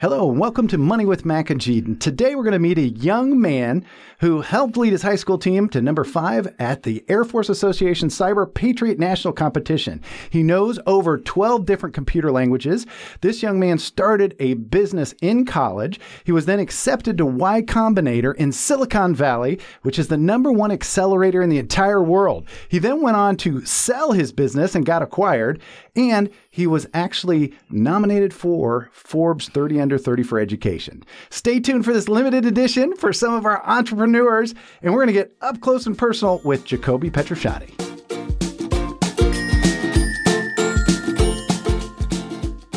Hello, and welcome to Money with Mac and G. Today we're going to meet a young man who helped lead his high school team to number five at the Air Force Association Cyber Patriot National Competition. He knows over 12 different computer languages. This young man started a business in college. He was then accepted to Y Combinator in Silicon Valley, which is the number one accelerator in the entire world. He then went on to sell his business and got acquired, and he was actually nominated for Forbes 30 Under 30 for Education. Stay tuned for this limited edition for some of our entrepreneurs, and we're going to get up close and personal with Jacobi Petrucciani.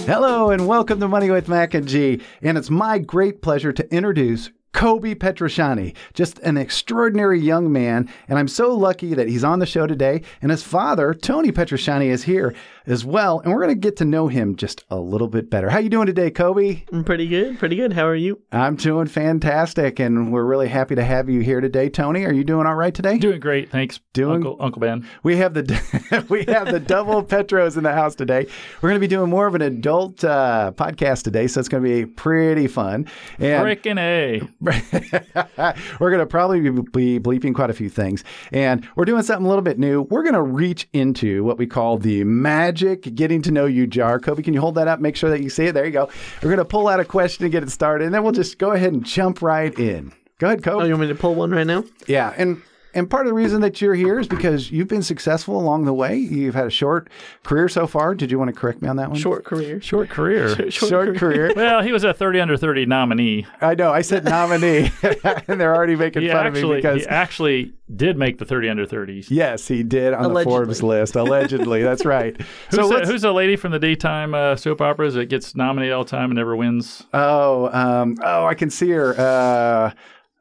Hello and welcome to Money with Mac and G. And it's my great pleasure to introduce Kobe Petrucciani, just an extraordinary young man. And I'm so lucky that he's on the show today. And his father, Tony Petrucciani, is here as well. And we're going to get to know him just a little bit better. How are you doing today, Kobe? I'm pretty good. Pretty good. How are you? I'm doing fantastic. And we're really happy to have you here today. Tony, are you doing all right today? Doing great, thanks. Doing- Uncle, Uncle Ben. We have the we have the double Petros in the house today. We're going to be doing more of an adult uh, podcast today, so it's going to be pretty fun. And Frickin' A. we're going to probably be bleeping quite a few things. And we're doing something a little bit new. We're going to reach into what we call the magic getting to know you jar. Kobe, can you hold that up? Make sure that you see it. There you go. We're going to pull out a question and get it started, and then we'll just go ahead and jump right in. Go ahead, Kobe. Oh, you want me to pull one right now? Yeah, and and part of the reason that you're here is because you've been successful along the way. You've had a short career so far. Did you want to correct me on that one? Short career. Short career. Short, career. well, he was a 30 under 30 nominee. I know. I said nominee, and they're already making He fun of me actually, because he actually did make the 30 under 30s. yes, he did on the Forbes list. Allegedly, that's right. Who's, so the, let's- who's the lady from the daytime uh, soap operas that gets nominated all the time and never wins? oh, um, oh, I can see her. Uh,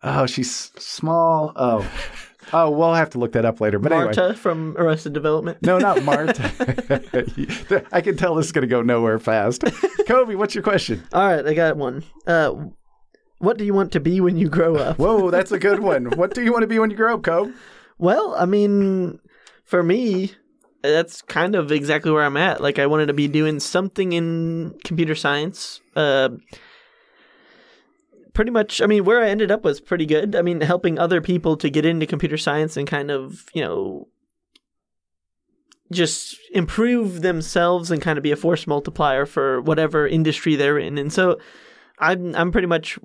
oh, she's small. Oh, oh, we'll have to look that up later. But anyway. Marta from Arrested Development. No, not Marta. I can tell this is going to go nowhere fast. Kobe, what's your question? All right, I got one. Uh, what do you want to be when you grow up? Whoa, that's a good one. What do you want to be when you grow up, Kobe? Well, I mean, for me, that's kind of exactly where I'm at. Like, I wanted to be doing something in computer science. Uh, pretty much, I mean, where I ended up was pretty good. I mean, helping other people to get into computer science and kind of, you know, just improve themselves and kind of be a force multiplier for whatever industry they're in. And so I'm I'm pretty much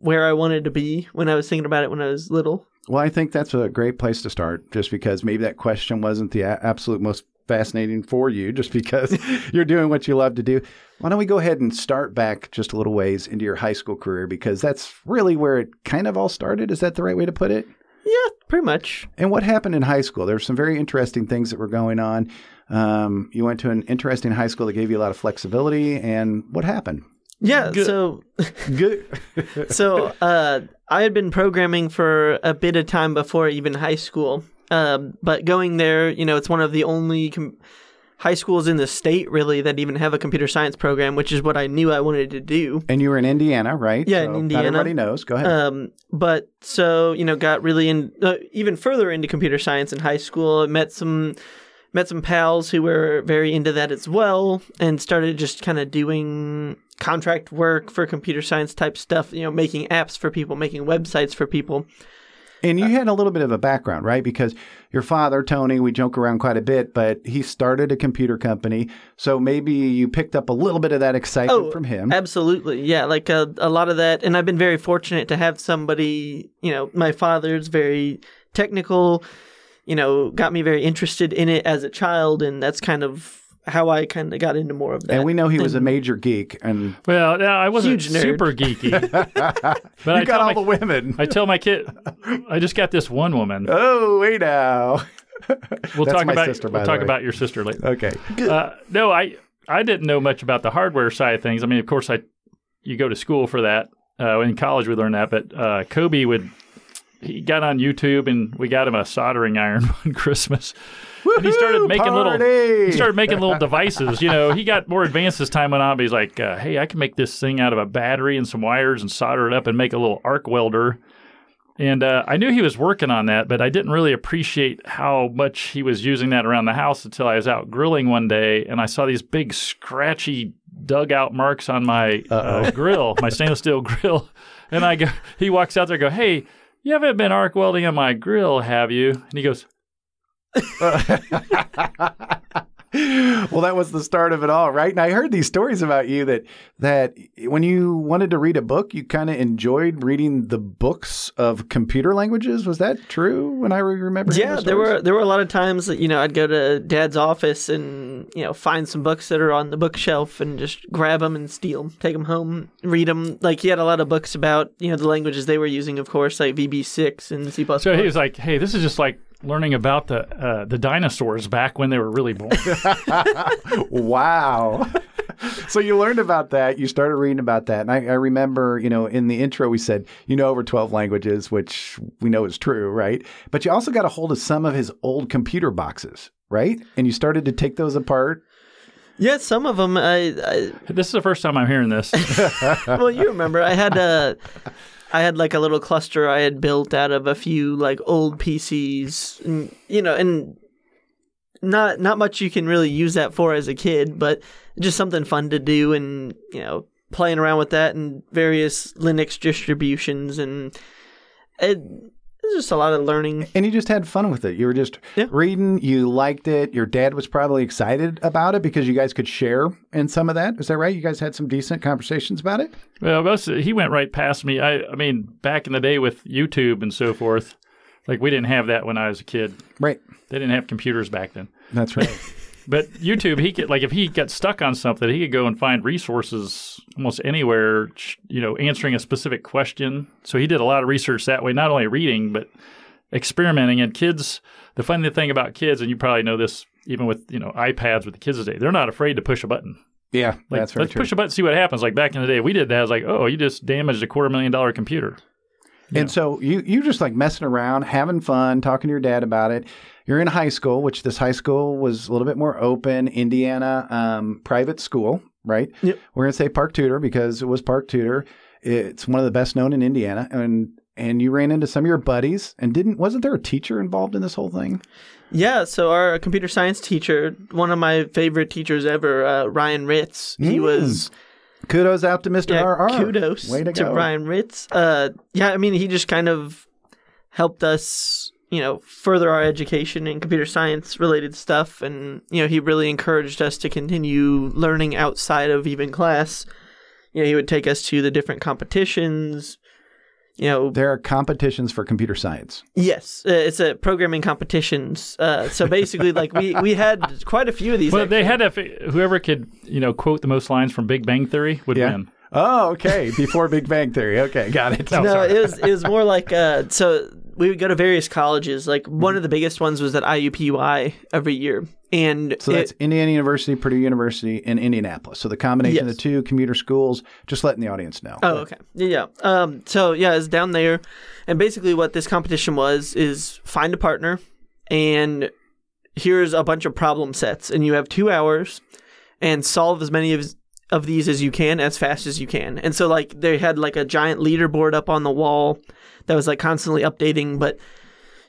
where I wanted to be when I was thinking about it when I was little. Well, I think that's a great place to start, just because maybe that question wasn't the absolute most fascinating for you, just because you're doing what you love to do. Why don't we go ahead and start back just a little ways into your high school career, because that's really where it kind of all started. Is that the right way to put it? Yeah, pretty much. And what happened in high school? There were some very interesting things that were going on. Um, you went to an interesting high school that gave you a lot of flexibility. And what happened? Yeah, Good. so Good. so uh, I had been programming for a bit of time before even high school. Um, but going there, you know, it's one of the only com- high schools in the state really that even have a computer science program, which is what I knew I wanted to do. and you were in Indiana, right? Yeah, in Not Indiana. everybody knows. Go ahead. Um, but so you know, got really in uh, even further into computer science in high school. Met some met some pals who were very into that as well, and started just kind of doing contract work for computer science type stuff. You know, making apps for people, making websites for people. And you had a little bit of a background, right? Because your father, Tony, we joke around quite a bit, but he started a computer company. So maybe you picked up a little bit of that excitement Oh, from him. Absolutely, yeah. Like a, a lot of that, and I've been very fortunate to have somebody. You know, my father's very technical. You know, got me very interested in it as a child, and that's kind of how I kind of got into more of that. and we know he was a major geek. And Well, no, I wasn't Huge nerd. super geeky. but I you got all my, the women. I tell my kid, I just got this one woman. oh, wait now. We'll That's talk my about sister, by we'll the talk way. about your sister later. Okay. Uh, no, I I didn't know much about the hardware side of things. I mean, of course, I you go to school for that. Uh, in college, we learned that, but uh, Kobe would he got on YouTube and we got him a soldering iron one Christmas. And he started Woohoo, making little he started making little devices. You know, he got more advanced as time went on. But he's like, uh, "Hey, I can make this thing out of a battery and some wires and solder it up and make a little arc welder." And uh, I knew he was working on that, but I didn't really appreciate how much he was using that around the house until I was out grilling one day and I saw these big scratchy dug out marks on my uh, grill, my stainless steel grill. And I go, he walks out there, and go, hey, you haven't been arc welding on my grill, have you? And he goes, well, that was the start of it all, right? And I heard these stories about you that that when you wanted to read a book, you kind of enjoyed reading the books of computer languages. Was that true? When I remember, Yeah, those there were there were a lot of times that you know I'd go to Dad's office and you know find some books that are on the bookshelf and just grab them and steal them, take them home, read them. Like he had a lot of books about you know the languages they were using, of course, like VB6 and C++. so he was like, hey, this is just like learning about the uh, the dinosaurs back when they were really born. Wow. so you learned about that. You started reading about that. And I, I remember, you know, in the intro, we said, you know, over 12 languages, which we know is true, right? But you also got a hold of some of his old computer boxes, right? And you started to take those apart. yeah, some of them. I, I this is the first time I'm hearing this. well, you remember I had a. I had like a little cluster I had built out of a few like old PCs, and, you know, and not not much you can really use that for as a kid, but just something fun to do, and you know, playing around with that and various Linux distributions, and it, just a lot of learning. And you just had fun with it. You were just Yeah. reading, you liked it. Your dad was probably excited about it because you guys could share in some of that. Is that right? You guys had some decent conversations about it? Well, most, he went right past me. I, I mean, back in the day with YouTube and so forth, like we didn't have that when I was a kid. Right. They didn't have computers back then. That's right. But YouTube, he could like if he got stuck on something, he could go and find resources almost anywhere. You know, answering a specific question. So he did a lot of research that way, not only reading but experimenting. And kids, the funny thing about kids, and you probably know this, even with you know iPads with the kids today, they're not afraid to push a button. yeah, Like, that's very let's true. push a button, see what happens. Like back in the day, we did that. I was like, oh, you just damaged a quarter million dollar computer. And so you you just like messing around, having fun, talking to your dad about it. You're in high school, which this high school was a little bit more open, Indiana um, private school, right? Yep. We're gonna say Park Tudor because it was Park Tudor. It's one of the best known in Indiana, and and you ran into some of your buddies, and didn't wasn't there a teacher involved in this whole thing? Yeah, so our computer science teacher, one of my favorite teachers ever, uh, Ryan Ritz, he was Kudos out to Mr. yeah, RR. kudos Way to to, go. Ryan Ritz. Uh, yeah, I mean, he just kind of helped us, you know, further our education in computer science related stuff, and you know, he really encouraged us to continue learning outside of even class. You know, he would take us to the different competitions. You know, There are competitions for computer science. yes, uh, it's a programming competitions. Uh, so basically, like we we had quite a few of these. Well, they had to, whoever could, you know, quote the most lines from Big Bang Theory would Yeah. win. Oh, okay. Before Big Bang Theory. Okay, got it. No, no, it was it was more like uh, so we would go to various colleges. Like one of the biggest ones was at IUPUI every year, and So that's it- Indiana University, Purdue University, and Indianapolis. So the combination of the two commuter schools, just letting the audience know. oh okay yeah yeah. Um, so yeah, it's down there, and basically what this competition was is find a partner, and here's a bunch of problem sets, and you have two hours, and solve as many of of these as you can as fast as you can. And so like they had like a giant leaderboard up on the wall that was like constantly updating, but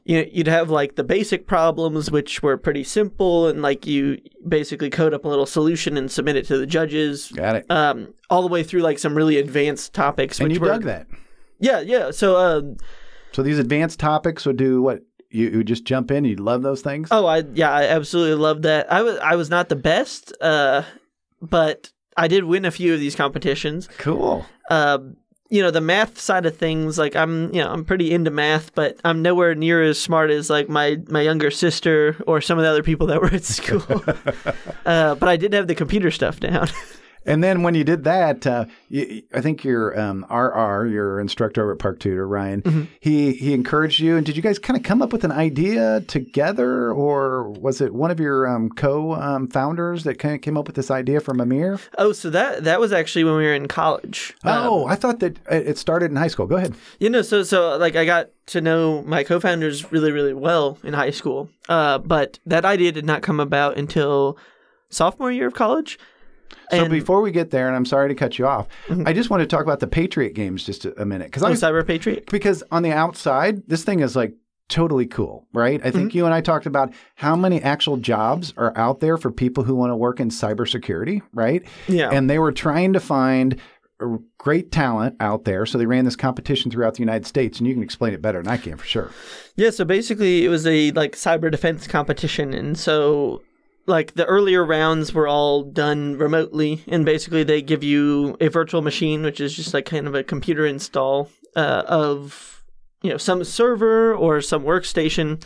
you know, you'd have like the basic problems, which were pretty simple, and like you basically code up a little solution and submit it to the judges. Got it. Um, all the way through like some really advanced topics. and you were, dug that. Yeah, yeah. So, um, So these advanced topics would do what? You, you would just jump in. You'd love those things. oh, I yeah, I absolutely loved that. I was I was not the best, uh, but I did win a few of these competitions. Cool. um, you know the math side of things like i'm you know i'm pretty into math but i'm nowhere near as smart as like my my younger sister or some of the other people that were at school. Uh, but i did have the computer stuff down And then when you did that, uh, you, I think your um, RR, your instructor over at Park Tudor, Ryan, Mm-hmm. he he encouraged you. And did you guys kind of come up with an idea together, or was it one of your um, co-founders that kind of came up with this idea from Amir? oh so that that was actually when we were in college Um, oh, I thought that it it started in high school. Go ahead. You know, so so like I got to know my co-founders really really well in high school, uh, but that idea did not come about until sophomore year of college. So And- before we get there, and I'm sorry to cut you off, mm-hmm. I just want to talk about the Patriot games just a, a minute because oh, I Cyber Patriot. because on the outside, this thing is like totally cool, right? I think mm-hmm. you and I talked about how many actual jobs are out there for people who want to work in cybersecurity, right? Yeah. And they were trying to find great talent out there. So they ran this competition throughout the United States. And you can explain it better than I can for sure. Yeah, so basically it was a like cyber defense competition and so like the earlier rounds were all done remotely and basically they give you a virtual machine which is just like kind of a computer install uh, of you know some server or some workstation.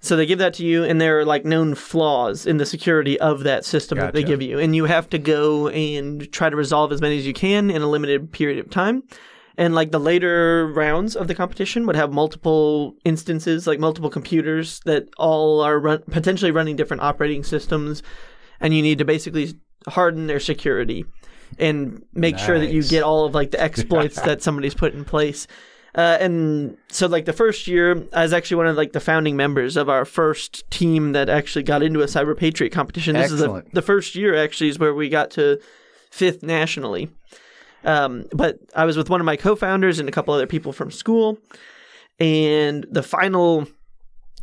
So they give that to you and there are like known flaws in the security of that system that they give you. And you have to go and try to resolve as many as you can in a limited period of time and like the later rounds of the competition would have multiple instances like multiple computers that all are run- potentially running different operating systems. And you need to basically harden their security and make sure that you get all of like the exploits that somebody's put in place. Uh, and so like the first year i was actually one of like the founding members of our first team that actually got into a cyber patriot competition. This Excellent. is the, the first year actually is where we got to fifth nationally um, but I was with one of my co-founders and a couple other people from school, and the final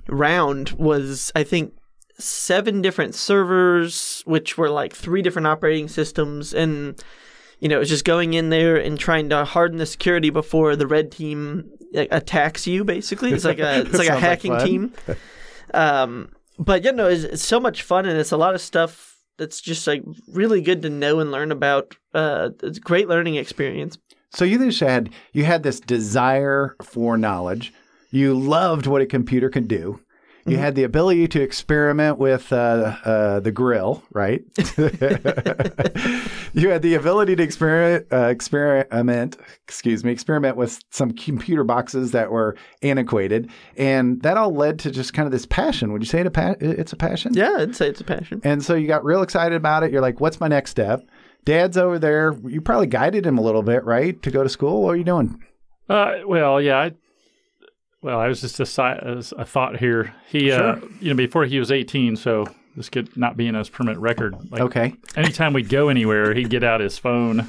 round was I think seven different servers, which were like three different operating systems, and you know it was just going in there and trying to harden the security before the red team like, attacks you. Basically, it's like a it's like a Sounds like hacking team. Um, but you know, it's, it's so much fun and it's a lot of stuff that's just like really good to know and learn about. Uh, it's a great learning experience. So you just had you had this desire for knowledge. You loved what a computer could do. You had the ability to experiment with uh, uh, the grill, right? you had the ability to experiment, uh, experiment, excuse me, experiment with some computer boxes that were antiquated, and that all led to just kind of this passion. Would you say it a pa- it's a passion? Yeah, I'd say it's a passion. And so you got real excited about it. You're like, what's my next step? Dad's over there. You probably guided him a little bit, right? To go to school. What are you doing? Uh, well, yeah. I, well, I was just a, a thought here. He, uh, you know, before he was 18, so this could not be in his permanent record. Like, Okay. anytime we'd go anywhere, he'd get out his phone.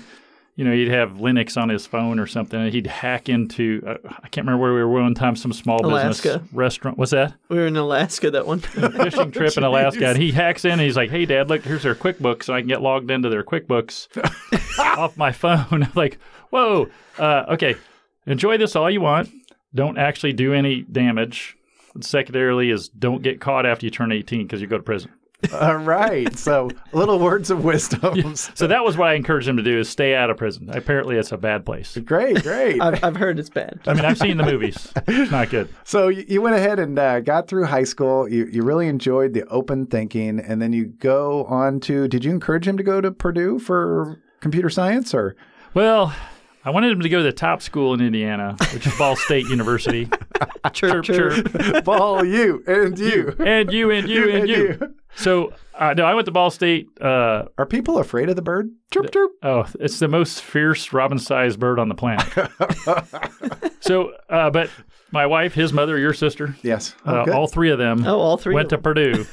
You know, he'd have Linux on his phone or something, and he'd hack into. Uh, I can't remember where we were one time. Some small Alaska. business restaurant. What's that? We were in Alaska that one time. Fishing trip in Alaska, and he hacks in. and He's like, "Hey, Dad, look, here's their QuickBooks, and I can get logged into their QuickBooks off my phone." Like, "Whoa, uh, okay, enjoy this all you want. Don't actually do any damage." And secondarily, is don't get caught after you turn 18 because you go to prison. All right. So little words of wisdom. So that was what I encouraged him to do: is stay out of prison. Apparently, it's a bad place. Great, great. I've, I've heard it's bad. I mean, I've seen the movies. It's not good. So you you went ahead and uh, got through high school. You, you really enjoyed the open thinking, and then you go on to. Did you encourage him to go to Purdue for computer science, or Well, I wanted him to go to the top school in Indiana, which is Ball State University. Chirp, chirp. ball you and you? and you and you and you. So uh, no, I went to Ball State. Uh, Are people afraid of the bird? Chirp chirp. oh, it's the most fierce robin-sized bird on the planet. so, uh, but my wife, his mother, your sister, Yes. Oh, uh, good. all three of them Oh, all three. went to of them. Purdue.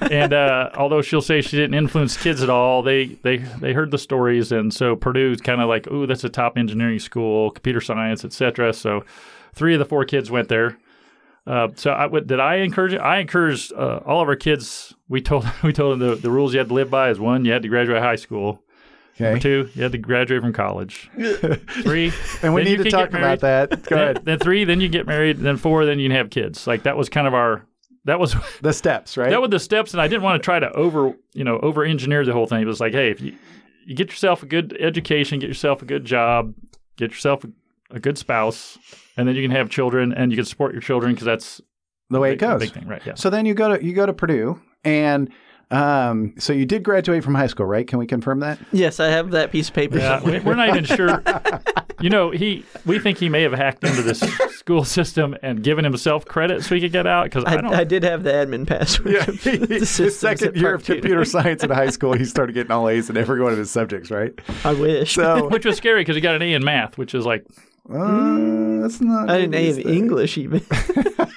and uh, although she'll say she didn't influence kids at all, they they they heard the stories, and so Purdue's kind of like, ooh, that's a top engineering school, computer science, etc. So, three of the four kids went there. Uh, so I would, did I encourage it? I encouraged uh, all of our kids. We told we told them the, the rules you had to live by is one, you had to graduate high school. okay. Two, you had to graduate from college. Three, And we need to talk about that. Go Then, ahead. then three, then you get married. Then four, then you can have kids. Like that was kind of our. That was The steps, right? that were the steps, and I didn't want to try to over, you know, over engineer the whole thing. It was like, hey, if you you get yourself a good education, get yourself a good job, get yourself a, a good spouse, and then you can have children and you can support your children because that's the way a it goes. big thing, right? Yeah. So then you go to you go to Purdue, and um, so you did graduate from high school, right? Can we confirm that? Yes, I have that piece of paper. Yeah, we- we're not even sure. You know, he we think he may have hacked into this school system and given himself credit so he could get out because I, I. I did have the admin password. Yeah, of the his second year of Purdue. computer science in high school, he started getting all A's in every one of his subjects, right? I wish. So which was scary because he got an A in math, which is like uh, that's not. I didn't A in good. English even.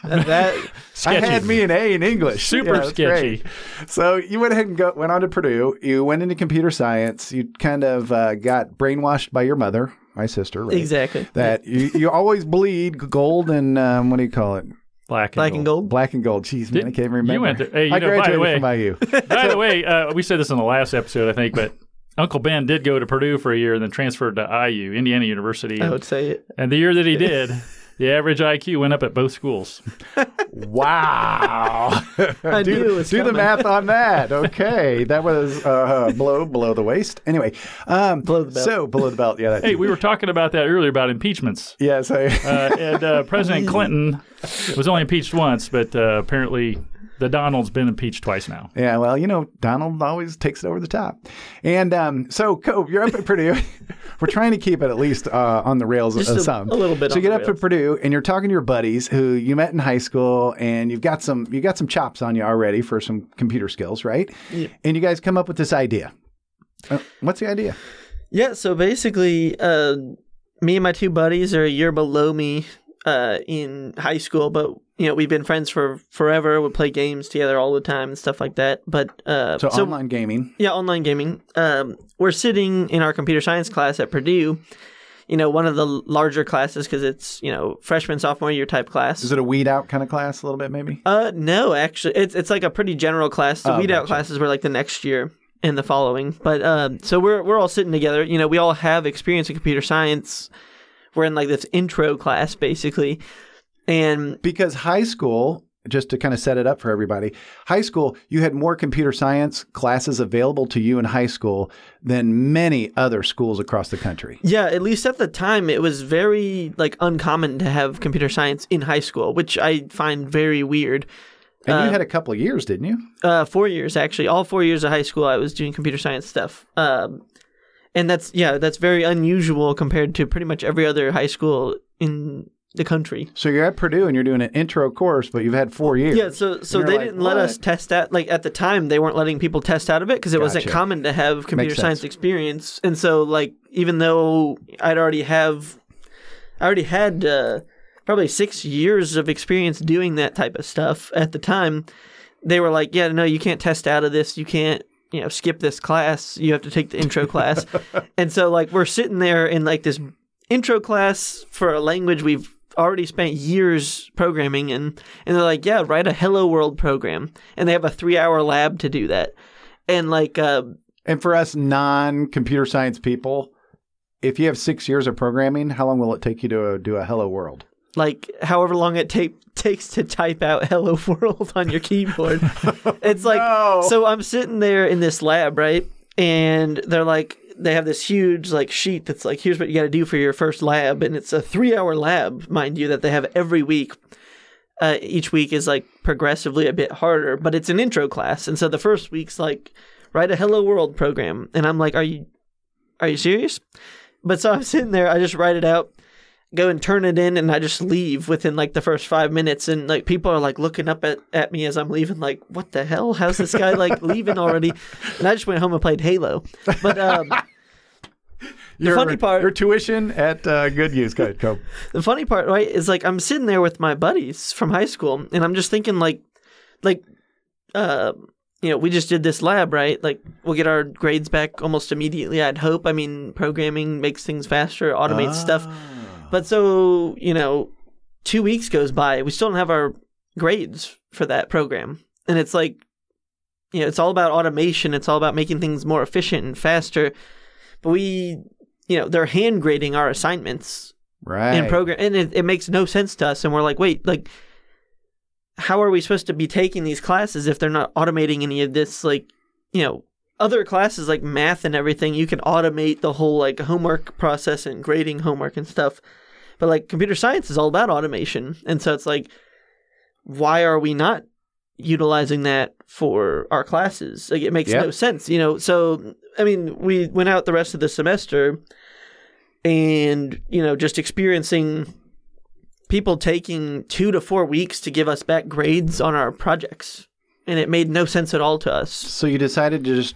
that I had me an A in English. Super Yeah, sketchy. great. So you went ahead and go, went on to Purdue. You went into computer science. You kind of uh, got brainwashed by your mother, my sister, right? exactly. That you, you always bleed gold and um, what do you call it? Black and Black gold. and gold. Black and gold. Jeez, man, I can't remember. you went there- hey, you I know, by the graduated way- from IU. By the way, uh, we said this in the last episode, I think, but Uncle Ben did go to Purdue for a year and then transferred to IU, Indiana University. I And, would say it. and the year that he did, the average IQ went up at both schools. Wow. I do, knew it was do the math on that. Okay. That was uh, below below the waist. Anyway, um, Below the belt. So below the belt. Yeah. That Hey, we were talking about that earlier about impeachments. Yes. I, Uh, and uh, President Clinton was only impeached once, but uh, apparently the Donald's been impeached twice now. yeah. Well, you know, Donald always takes it over the top. And um, so, Cope, you're up at Purdue. We're trying to keep it at least uh, on the rails Just a- some. a little bit So you get the up rails. at Purdue, and you're talking to your buddies who you met in high school, and you've got some you got some chops on you already for some computer skills, right? Yeah. And you guys come up with this idea. Uh, what's the idea? Yeah, so basically, uh, me and my two buddies are a year below me uh, in high school, but you know we've been friends for forever. We play games together all the time and stuff like that. But uh, So, online gaming. yeah, online gaming. Um, we're sitting in our computer science class at Purdue. You know, one of the larger classes because it's you know freshman sophomore year type class. Is it a weed out kind of class a little bit, maybe? Uh, no, actually, it's it's like a pretty general class. The Oh, weed out classes were like the next year and the following. But um, so we're we're all sitting together. You know, we all have experience in computer science. We're in like this intro class basically, and Because high school, just to kind of set it up for everybody, high school, you had more computer science classes available to you in high school than many other schools across the country. yeah, at least at the time, it was very like uncommon to have computer science in high school, which I find very weird. And you Uh, had a couple of years, didn't you? Uh, four years actually. All four years of high school, I was doing computer science stuff. Um, and that's yeah, that's very unusual compared to pretty much every other high school in the country. So you're at Purdue and you're doing an intro course, but you've had four years. Yeah, so so they like, didn't let us test out. Like at the time, they weren't letting people test out of it because it wasn't common to have computer science experience. And so like even though I'd already have, I already had uh, probably six years of experience doing that type of stuff at the time. They were like, "Yeah, no, you can't test out of this. You can't." You know, skip this class. You have to take the intro class, and so like we're sitting there in like this intro class for a language we've already spent years programming in and they're like yeah write a hello world program and they have a three hour lab to do that and like uh, And for us non computer science people, if you have six years of programming, how long will it take you to do a hello world? like however long it take takes to type out hello world on your keyboard it's like No. so i'm sitting there in this lab right and they're like they have this huge like sheet that's like here's what you got to do for your first lab and it's a three hour lab mind you that they have every week. Uh, each week is like progressively a bit harder but it's an intro class and so the first week's like write a hello world program and i'm like are you are you serious? But so i'm sitting there i just write it out go and turn it in and I just leave within like the first five minutes. And like people are like looking up at, at me as I'm leaving like what the hell? How's this guy like leaving already? And I just went home and played Halo. But um, Your, funny part- your tuition at uh, good use. Go ahead, Cope. the funny part right is like I'm sitting there with my buddies from high school and I'm just thinking like like uh you know we just did this lab right? Like we'll get our grades back almost immediately I'd hope. I mean programming makes things faster automates stuff But so, you know, two weeks goes by, we still don't have our grades for that program. And it's like, you know, it's all about automation, it's all about making things more efficient and faster. But we, you know, they're hand grading our assignments Right. in program, and it, it makes no sense to us. And we're like, wait, like, how are we supposed to be taking these classes if they're not automating any of this? Like, you know, other classes like math and everything, you can automate the whole like homework process and grading homework and stuff. But like computer science is all about automation, and so it's like, why are we not utilizing that for our classes? Like, it makes Yep. no sense, you know. So, I mean, we went out the rest of the semester and you know just experiencing people taking two to four weeks to give us back grades on our projects and it made no sense at all to us So you decided to just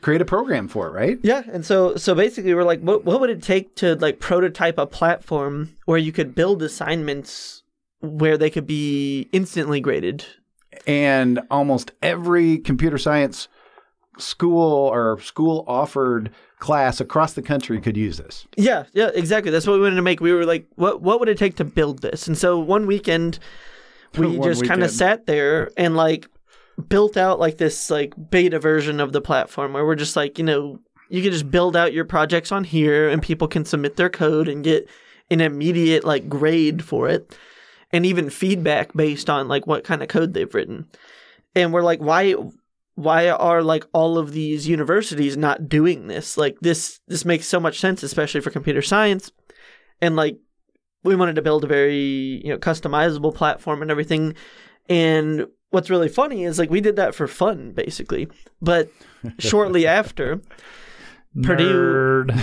create a program for it, right? yeah and so so basically we're like what, what would it take to like prototype a platform where you could build assignments where they could be instantly graded And almost every computer science school or school offered class across the country could use this. Yeah, yeah, exactly. That's what we wanted to make. We were like, what what would it take to build this? And so one weekend we One just kind of sat there and like built out like this like beta version of the platform where we're just like you know you can just build out your projects on here and people can submit their code and get an immediate like grade for it and even feedback based on like what kind of code they've written. And we're like why why are like all of these universities not doing this? Like this this makes so much sense especially for computer science. And like we wanted to build a very you know customizable platform and everything. And what's really funny is like we did that for fun basically but shortly after Purdue-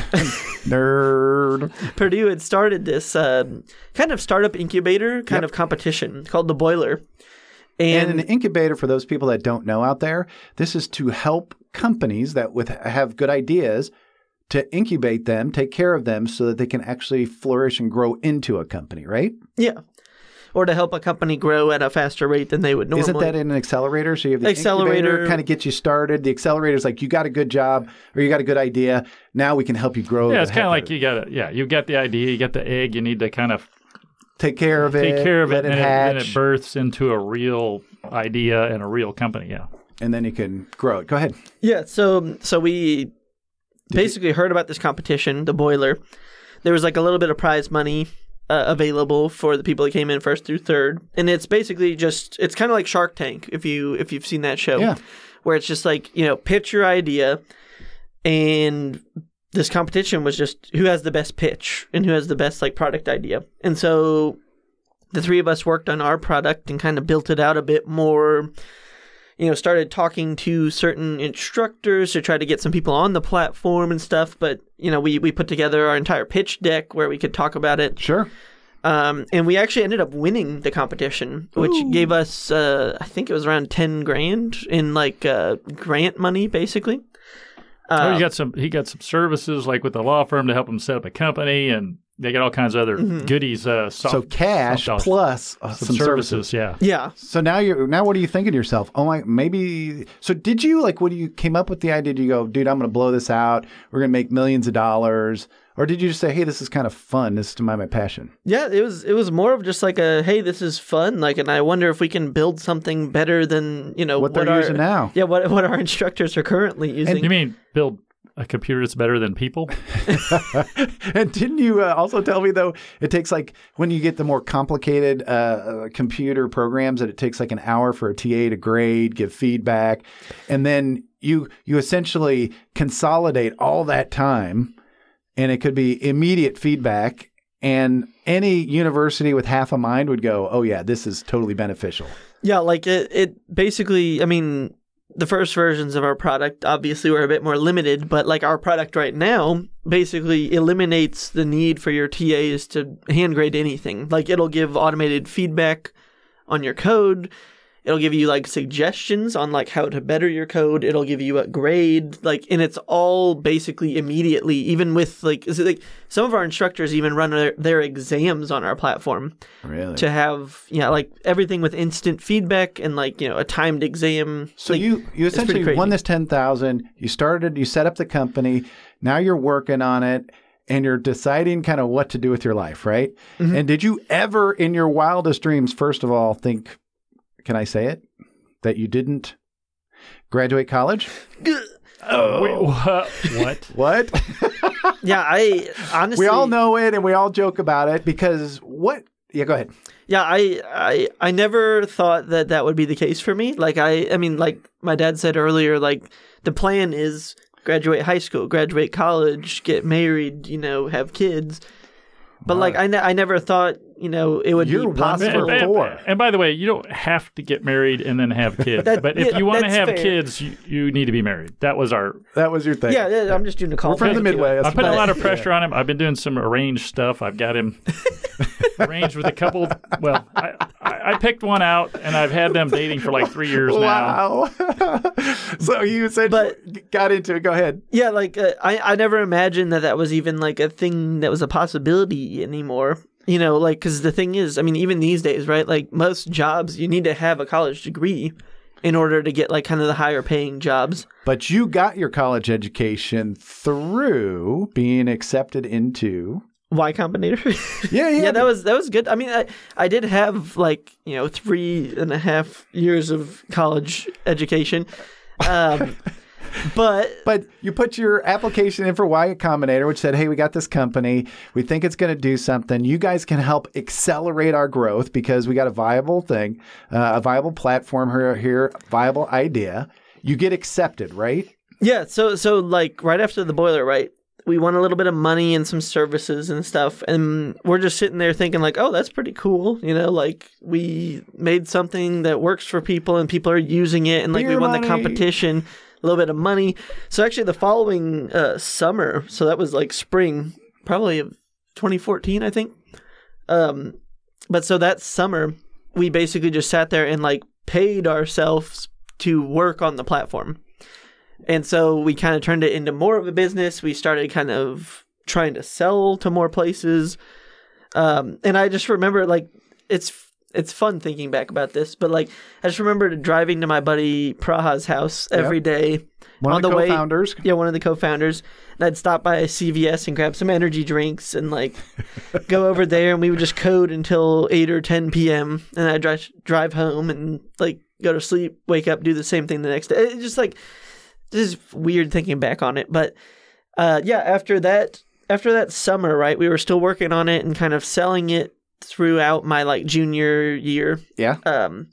Nerd. Purdue had started this um, kind of startup incubator kind of competition called the boiler And and, an incubator, for those people that don't know out there, this is to help companies that with have good ideas to incubate them, take care of them, so that they can actually flourish and grow into a company. Right? yeah or to help a company grow at a faster rate than they would normally Isn't that in an accelerator? So you have the Accelerator- kind of gets you started. The accelerator is like you got a good job or you got a good idea. Now we can help you grow. Yeah, it's kind of like you got to yeah, you got the idea, you got the egg, you need to kind of take care of it, take care of let it, it and hatch, it births into a real idea and a real company. Yeah. and then you can grow it. Go ahead. Yeah, so so we basically heard about this competition, the boiler. There was like a little bit of prize money uh, available for the people that came in first through third, and it's basically just it's kind of like Shark Tank if you if you've seen that show, Yeah. where it's just like you know pitch your idea, and this competition was just who has the best pitch and who has the best like product idea, and so the three of us worked on our product and kind of built it out a bit more you know, started talking to certain instructors to try to get some people on the platform and stuff. But you know, we we put together our entire pitch deck where we could talk about it, Sure. um, and we actually ended up winning the competition, which gave us, uh, I think it was around ten grand in like uh, grant money, basically. oh, Uh, you got some. He got some services like with the law firm to help him set up a company, and they got all kinds of other Mm-hmm. goodies. Uh, soft, So cash soft- plus uh, some, some, services. services. Yeah. yeah, So now you're now what are you thinking to yourself? Oh my, maybe. So did you like when you came up with the idea? Did you go, dude, I'm going to blow this out. We're going to make millions of dollars, or did you just say, hey, this is kind of fun. This is my my passion. yeah. It was it was more of just like a hey, this is fun. Like, and I wonder if we can build something better than you know What they're our, using now. Yeah, what what our instructors are currently using. You mean build a computer is better than people? and didn't you uh, also tell me though it takes like when you get the more complicated uh, uh, computer programs that it takes like an hour for a TA to grade, give feedback, and then you you essentially consolidate all that time, and it could be immediate feedback. And any university with half a mind would go, "Oh yeah, this is totally beneficial." Yeah, like it, it basically, I mean, the first versions of our product obviously were a bit more limited, but like our product right now basically eliminates the need for your TAs to hand grade anything. Like it'll give automated feedback on your code. It'll give you like suggestions on like how to better your code. It'll give you a grade, like, and it's all basically immediately. Even with like, is it like some of our instructors even run their, their exams on our platform Really? to have yeah like everything with instant feedback and like you know a timed exam So Like, you you essentially won this ten thousand. You started, you set up the company. Now you're working on it, and you're deciding kind of what to do with your life, right? Mm-hmm. And did you ever, in your wildest dreams, first of all, think, can I say it, that you didn't graduate college? Oh, Wait, what? what? What? yeah i honestly we all know it, and we all joke about it because what? Yeah, go ahead. yeah I, I i never thought that that would be the case for me like i i mean like my dad said earlier like the plan is graduate high school graduate college get married you know have kids but like I, ne- I never thought you know it would You're be one possible for and, four. and- and by the way, you don't have to get married and then have kids. That- but if yeah, you want to have fair. kids, you, you need to be married. That was our. That was your thing. yeah, yeah i'm just doing a call We're from the Midway. I'm That's putting a lot of pressure on him. I've been doing some arranged stuff. I've got him arranged with a couple. Well, I, I, I picked one out, and I've had them dating for like three years now. Wow. so you said But- got into it. Go ahead. Yeah, like uh, I, I never imagined that that was even like a thing that was a possibility anymore. You know, like because the thing is, I mean, even these days, right? Like most jobs, you need to have a college degree in order to get like kind of the higher paying jobs. But you got your college education through being accepted into Y Combinator. Yeah, yeah. yeah, that was that was good. I mean, I I did have like you know three and a half years of college education, um, but But you put your application in for Y Combinator, which said, "Hey, we got this company. We think it's going to do something. You guys can help accelerate our growth because we got a viable thing, uh, a viable platform here, here, viable idea. You get accepted, right? yeah. So so like right after the boiler, right? We won a little bit of money and some services and stuff, and we're just sitting there thinking like, oh, that's pretty cool. You know, like we made something that works for people and people are using it, and like we won money. the competition. A little bit of money. So actually, the following uh, summer, so that was like spring, probably of 2014, I think. Um, but so that summer, we basically just sat there and like paid ourselves to work on the platform. And so we kind of turned it into more of a business. We started kind of trying to sell to more places. Um, and I just remember like it's it's fun thinking back about this, but like I just remember driving to my buddy Praha's house every day One on of the, the way. co-founders. Yeah, one of the co-founders. And I'd stop by a CVS and grab some energy drinks and like go over there, and we would just code until eight or ten p.m. And I'd drive drive home and like go to sleep, wake up, do the same thing the next day. It's just like this is weird thinking back on it, but uh, yeah, after that after that summer, right, we were still working on it and kind of selling it throughout my like junior year Yeah. um,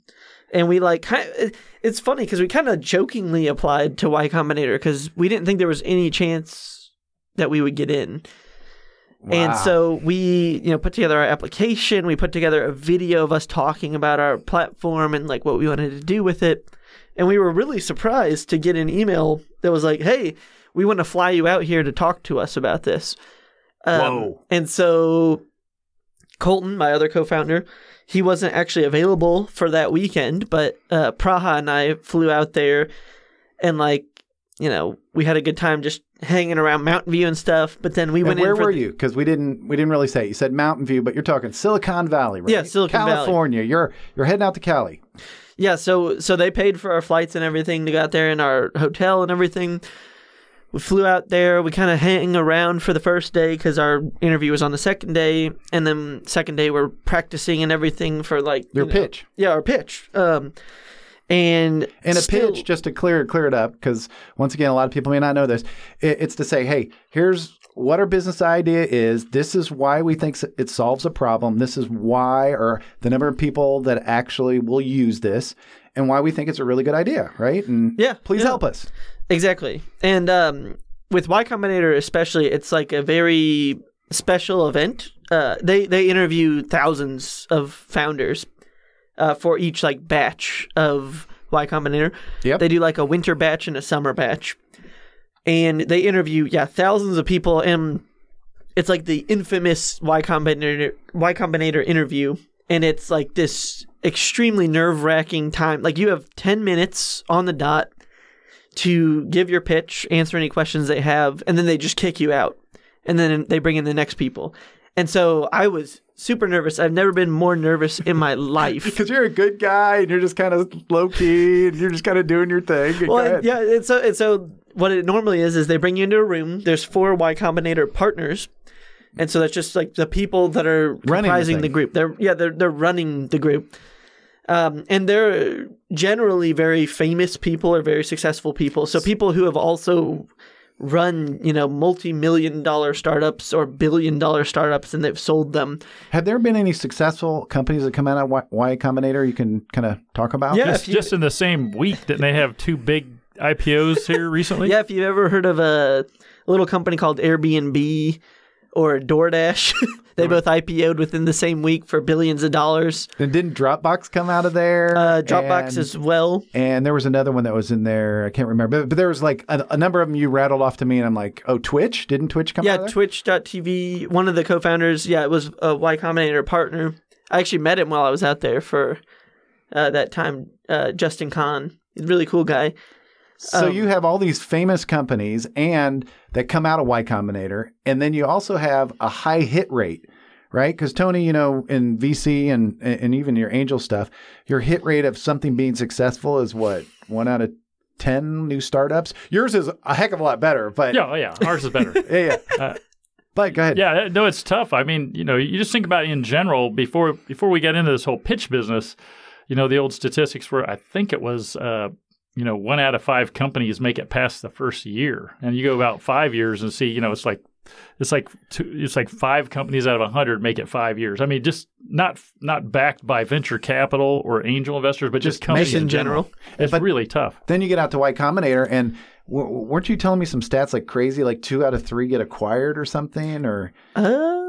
and we like kind—it's funny because we kind of jokingly applied to Y Combinator because we didn't think there was any chance that we would get in. And so we, you know, put together our application. We put together a video of us talking about our platform and like what we wanted to do with it. And we were really surprised to get an email that was like, "Hey, we want to fly you out here to talk to us about this." Um, Whoa. And so Colton, my other co-founder, he wasn't actually available for that weekend, but uh, Praha and I flew out there, and like you know, we had a good time just hanging around Mountain View and stuff. But then we And went where were the- you? Because we didn't we didn't really say. You said Mountain View, but you're talking Silicon Valley, right? Yeah, Silicon Valley. California. You're you're heading out to Cali. Yeah, so so they paid for our flights and everything to get there in our hotel and everything. We flew out there. We kind of hang around for the first day because our interview was on the second day, and then second day we're practicing and everything for like Your you know- pitch. Yeah, our pitch. Um, and And a still- pitch, just to clear clear it up, because once again, a lot of people may not know this. It, it's to say, hey, here's what our business idea is. This is why we think it solves a problem. This is why, or the number of people that actually will use this, and why we think it's a really good idea, right? And Yeah, please yeah. help us. Exactly. And um, with Y Combinator especially, it's like a very special event. Uh, they they interview thousands of founders uh, for each like batch of Y Combinator. Yep. They do like a winter batch and a summer batch, and they interview yeah thousands of people, and it's like the infamous Y Combinator Y Combinator interview, and it's like this extremely nerve wracking time. Like you have ten minutes on the dot to give your pitch, answer any questions they have, and then they just kick you out. And then they bring in the next people. And so I was super nervous. I've never been more nervous in my life. Because you're a good guy and you're just kind of low key and you're just kind of doing your thing. Well, yeah, and so and so what it normally is is they bring you into a room. There's four Y Combinator partners, and so that's just like the people that are Running the comprising the, thing. group. They're yeah, they're they're running the group, um, and they're generally very famous people or very successful people. So people who have also run you know multi-million dollar startups or billion dollar startups and they've sold them Have there been any successful companies that come out of Y, y Combinator you can kind of talk about? Yeah. Just, you- just in the same week, didn't they have two big IPOs here recently? Yeah, if you've ever heard of a little company called Airbnb or DoorDash, they both IPO'd within the same week for billions of dollars. And didn't Dropbox come out of there? Uh, Dropbox And- as well. And there was another one that was in there. I can't remember, but, but there was like a, a number of them you rattled off to me, and I'm like, oh, Twitch? Didn't Twitch come out? Yeah. Twitch.tv. One of the co-founders, yeah, it was a Y Combinator partner. I actually met him while I was out there for uh, that time. Uh, Justin Kan, He's a really cool guy. So um, you have all these famous companies and that come out of Y Combinator, and then you also have a high hit rate, right? Because Tony, you know, in VC and and even your angel stuff, your hit rate of something being successful is what one out of ten new startups. Yours is a heck of a lot better, but Yeah, oh, yeah. Ours is better. yeah, yeah. Uh, But go ahead. Yeah, no, it's tough. I mean, you know, you just think about in general before before we get into this whole pitch business. You know, the old statistics were, I think it was, uh, you know, one out of five companies make it past the first year, and you go about five years and see, you know, it's like it's like two, it's like five companies out of a hundred make it five years. I mean, just not not backed by venture capital or angel investors, but just, Just companies in in general. general. It's But- really tough. Then you get out to Y Combinator, and w- weren't you telling me some stats like crazy, like two out of three get acquired or something? Or Uh,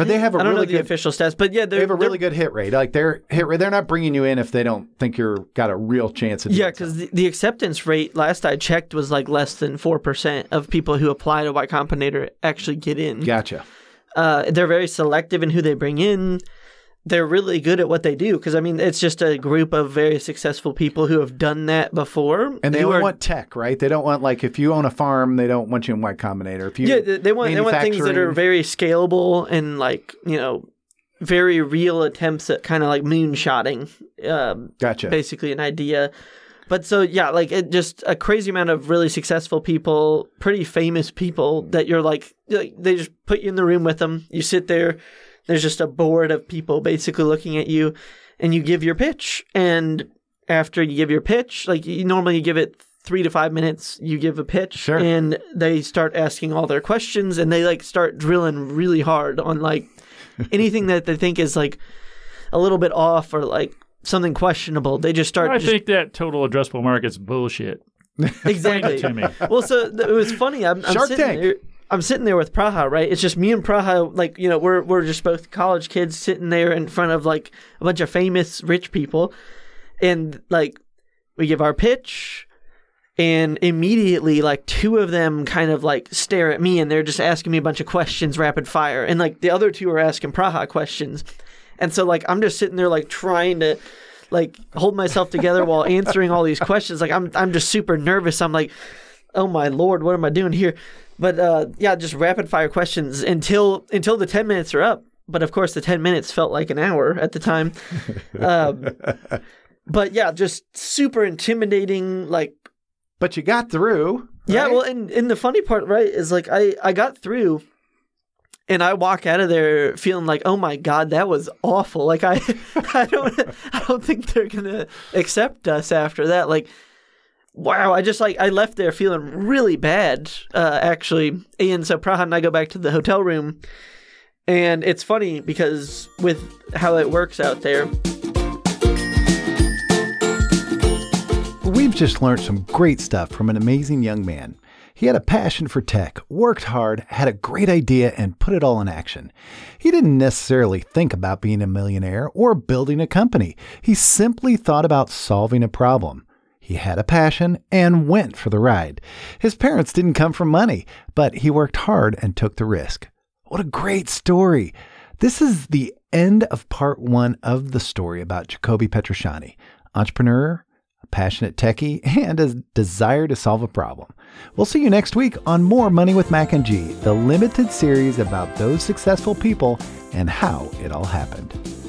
But they have a I don't really know the good- official stats, but yeah, they have a really good hit rate. Like their hit rate, they're not bringing you in if they don't think you're got a real chance of. Yeah, because the, the acceptance rate last I checked was like less than four percent of people who apply to Y Combinator actually get in. Gotcha. Uh, they're very selective in who they bring in. They're really good at what they do because I mean it's just a group of very successful people who have done that before. And they only are- want tech, right? They don't want like if you own a farm, they don't want you in Y Combinator. If you yeah, they, they want they want things that are very scalable and like you know very real attempts at kind of like moonshotting. Um, gotcha. basically an idea. But so yeah, like it just a crazy amount of really successful people, pretty famous people that you're like they just put you in the room with them. You sit there. There's just a board of people basically looking at you, and you give your pitch. And after you give your pitch, like you normally you give it three to five minutes, you give a pitch, Sure. and they start asking all their questions, and they like start drilling really hard on like anything that they think is like a little bit off or like something questionable. They just start I just think that total addressable market's bullshit. exactly. to me. Well, so th- it was funny. I'm, I'm Shark sitting Tank. there. I'm sitting there with Praha, right? It's just me and Praha. Like you know, we're we're just both college kids sitting there in front of like a bunch of famous rich people, and like we give our pitch. And immediately, like two of them kind of like stare at me and they're just asking me a bunch of questions rapid fire. And like the other two are asking Praha questions. And so, like, I'm just sitting there, like, trying to, like, hold myself together while answering all these questions. Like, I'm, I'm just super nervous. I'm like, oh my lord, what am I doing here? But uh, yeah, just rapid fire questions until until the ten minutes are up. But of course, the ten minutes felt like an hour at the time. um, but yeah, just super intimidating. Like, but you got through. yeah, well, and and the funny part, right, is like I I got through. And I walk out of there feeling like, oh my god, that was awful. Like I, I don't, I don't think they're gonna accept us after that. Like, wow, I just like I left there feeling really bad, uh, actually. And so Praha and I go back to the hotel room, and it's funny because with how it works out there, We've just learned some great stuff from an amazing young man. He had a passion for tech, worked hard, had a great idea, and put it all in action. He didn't necessarily think about being a millionaire or building a company. He simply thought about solving a problem. He had a passion and went for the ride. His parents didn't come from money, but he worked hard and took the risk. What a great story! This is the end of part one of the story about Jacobi Petrucciani, entrepreneur, a passionate techie, and a desire to solve a problem. We'll see you next week on more Money with Mac and G, the limited series about those successful people and how it all happened.